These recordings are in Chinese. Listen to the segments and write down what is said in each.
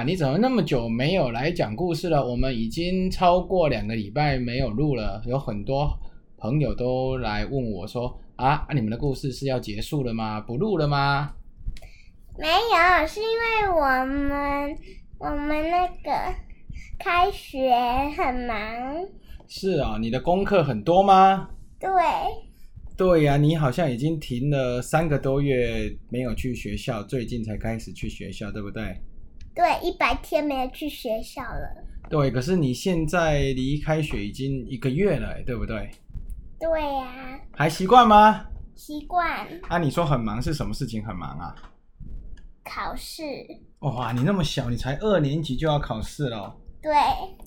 呀，你怎么那么久没有来讲故事了？我们已经超过两个礼拜没有录了，有很多朋友都来问我说：“啊，你们的故事是要结束了吗？不录了吗没有，是因为我们我们那个开学很忙。？”是啊，你的功课很多吗？对，对呀、你好像已经停了三个多月没有去学校，最近才开始去学校，对不对？对，一百天没有去学校了。对，可是你现在离开学已经一个月了，对不对？对呀、还习惯吗？习惯啊，你说很忙是什么事情很忙啊？考试。哇，你那么小，你才二年级就要考试了，对，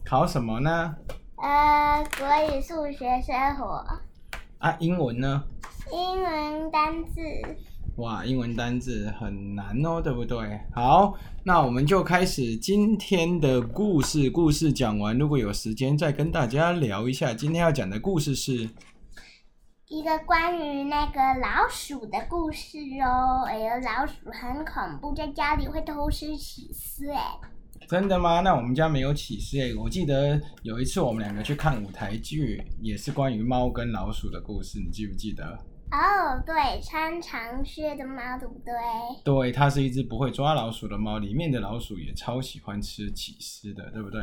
考什么呢？呃，国语、数学、生活、啊，英文呢？英文单字。哇，英文单字很难哦，对不对？好，那我们就开始今天的故事。故事讲完，如果有时间再跟大家聊一下。今天要讲的故事是，一个关于那个老鼠的故事哦。哎呦，老鼠很恐怖，在家里会偷吃起司哎。真的吗？那我们家没有起司诶。我记得有一次我们两个去看舞台剧，也是关于猫跟老鼠的故事，你记不记得？哦，对，穿长靴的猫，对不对？对，它是一只不会抓老鼠的猫，里面的老鼠也超喜欢吃起司的，对不对？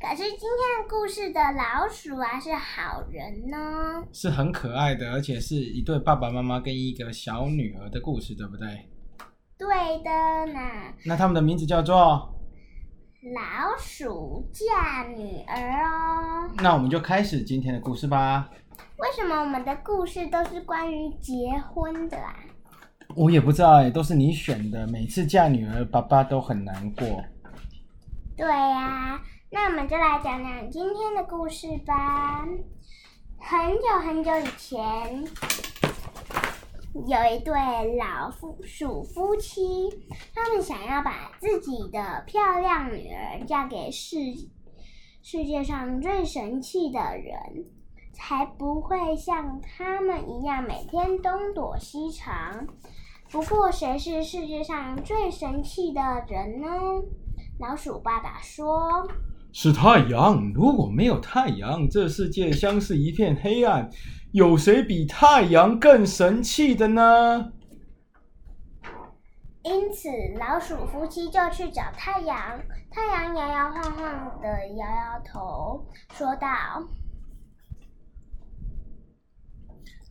可是今天的故事的老鼠啊是好人呢。是很可爱的，而且是一对爸爸妈妈跟一个小女儿的故事，对不对？对的呢，那他们的名字叫做……老鼠嫁女儿哦。那我们就开始今天的故事吧。为什么我们的故事都是关于结婚的啊？我也不知道哎，都是你选的，每次嫁女儿，爸爸都很难过。对呀、那我们就来讲讲今天的故事吧。很久很久以前，有一对老夫鼠夫妻，他们想要把自己的漂亮女儿嫁给世世界上最神气的人，才不会像他们一样每天东躲西藏。不过，谁是世界上最神气的人呢？老鼠爸爸说是太阳。如果没有太阳，这世界将是一片黑暗。有谁比太阳更神气的呢？：“因此，老鼠夫妻就去找太阳。太阳摇摇晃晃的摇摇头，说道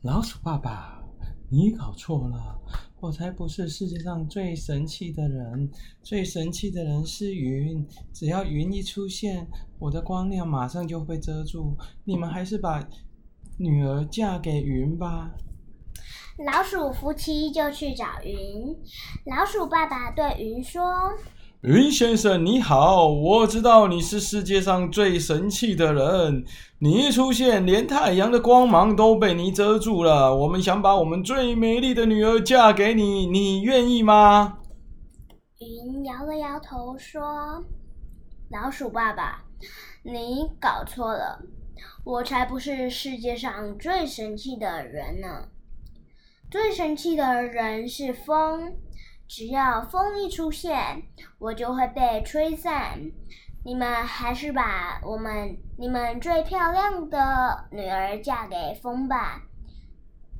老鼠爸爸，你搞错了，我才不是世界上最神气的人。最神气的人是云，只要云一出现，我的光亮马上就被遮住。你们还是把女儿嫁给云吧。：“老鼠夫妻就去找云。”老鼠爸爸对云说云先生你好，我知道你是世界上最神气的人。你一出现，连太阳的光芒都被你遮住了。我们想把我们最美丽的女儿嫁给你，你愿意吗？：“云摇了摇头说：‘老鼠爸爸，你搞错了，我才不是世界上最神气的人呢。最神气的人是风，只要风一出现，我就会被吹散。你们还是把我们你们最漂亮的女儿嫁给风吧。’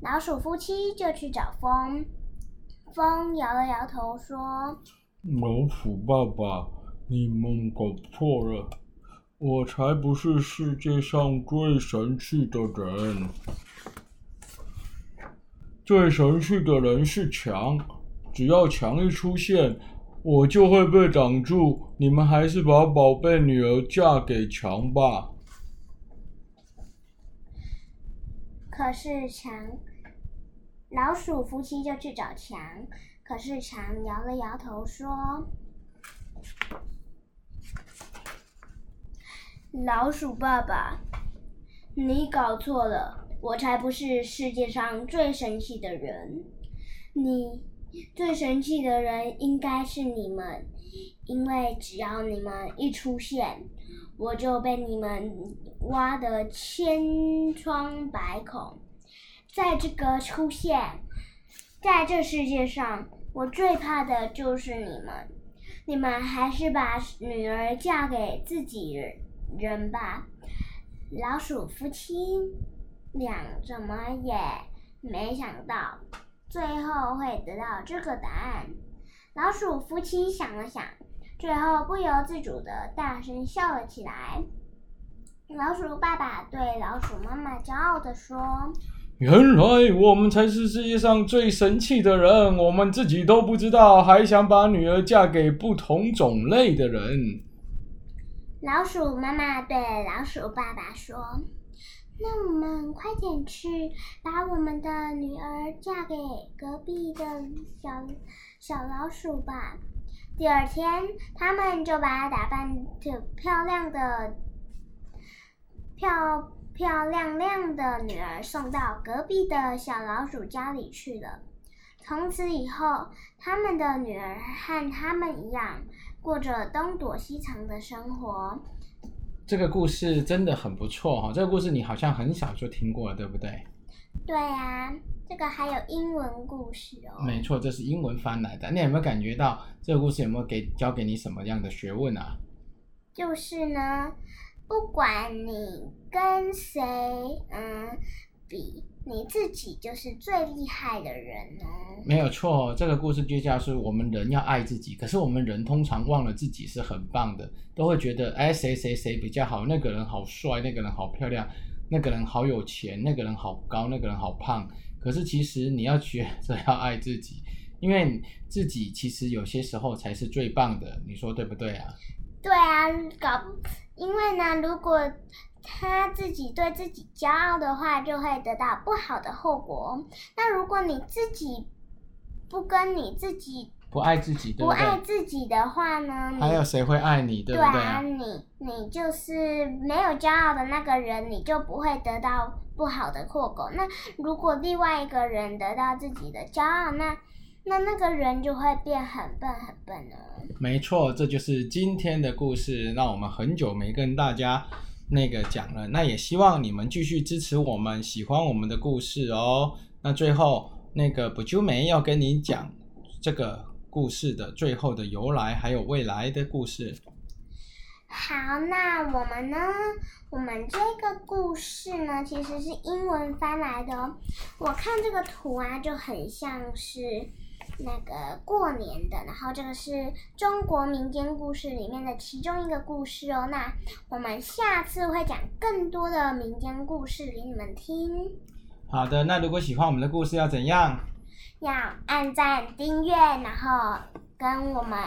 老鼠夫妻就去找风，风摇了摇头说。”老鼠爸爸，你们搞错了，我才不是世界上最神气的人。最神气的人是墙，只要墙一出现，我就会被挡住。你们还是把宝贝女儿嫁给墙吧。可是强，老鼠夫妻就去找强，可是强摇了摇头说：“老鼠爸爸，你搞错了，我才不是世界上最神气的人。你最神气的人应该是你们，因为只要你们一出现，我就被你们挖得千疮百孔。在这个出现，在这世界上，我最怕的就是你们。你们还是把女儿嫁给自己人吧。老鼠夫妻俩怎么也没想到，最后会得到这个答案。老鼠夫妻想了想，最后不由自主的大声笑了起来。老鼠爸爸对老鼠妈妈骄傲的说：“原来我们才是世界上最神气的人，我们自己都不知道，还想把女儿嫁给不同种类的人。”老鼠妈妈对老鼠爸爸说：“那我们快点去把我们的女儿嫁给隔壁的小小老鼠吧。”第二天，他们就把打扮的漂亮的。漂漂亮亮的女儿送到隔壁的小老鼠家里去了。从此以后，他们的女儿和他们一样，过着东躲西藏的生活。这个故事真的很不错哈！这个故事你好像很小就听过了，对不对？对啊，这个还有英文故事哦。没错，这是英文翻来的。你有没有感觉到这个故事有没有给教给你什么样的学问啊？就是呢。不管你跟谁嗯比，你自己就是最厉害的人哦。没有错，这个故事就叫是我们人要爱自己。可是我们人通常忘了自己是很棒的，都会觉得哎谁谁谁比较好，那个人好帅，那个人好漂亮，那个人好有钱，那个人好高，那个人好胖。可是其实你要学着要爱自己，因为自己其实有些时候才是最棒的。你说对不对啊？对啊，搞。因为呢，如果他自己对自己骄傲的话，就会得到不好的后果。那如果你自己不跟你自己不爱自己，不爱自己的话呢？还有谁会爱你？对不对？对啊，你你就是没有骄傲的那个人，你就不会得到不好的后果。那如果另外一个人得到自己的骄傲，那那那个人就会变很笨很笨了。没错，这就是今天的故事。那我们很久没跟大家那个讲了，那也希望你们继续支持我们，喜欢我们的故事哦。那最后，那个不就梅要跟你讲这个故事的最后的由来，还有未来的故事。好，那我们呢？我们这个故事呢，其实是英文翻来的哦。我看这个图啊，就很像是。那个过年的，然后这个是中国民间故事里面的其中一个故事哦。那我们下次会讲更多的民间故事给你们听。好的，那如果喜欢我们的故事要怎样？要按赞、订阅，然后跟我们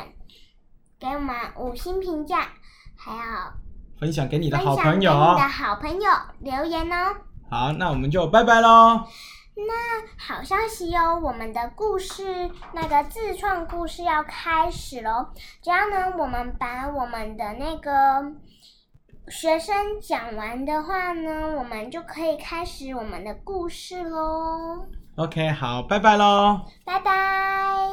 给我们五星评价，还要分享给你的好朋友，给你的好朋友留言哦。好，那我们就拜拜喽。那好消息哟，我们的故事那个自创故事要开始喽！只要呢，我们把我们的那个学生讲完的话呢，我们就可以开始我们的故事喽。OK，好，拜拜喽！拜拜。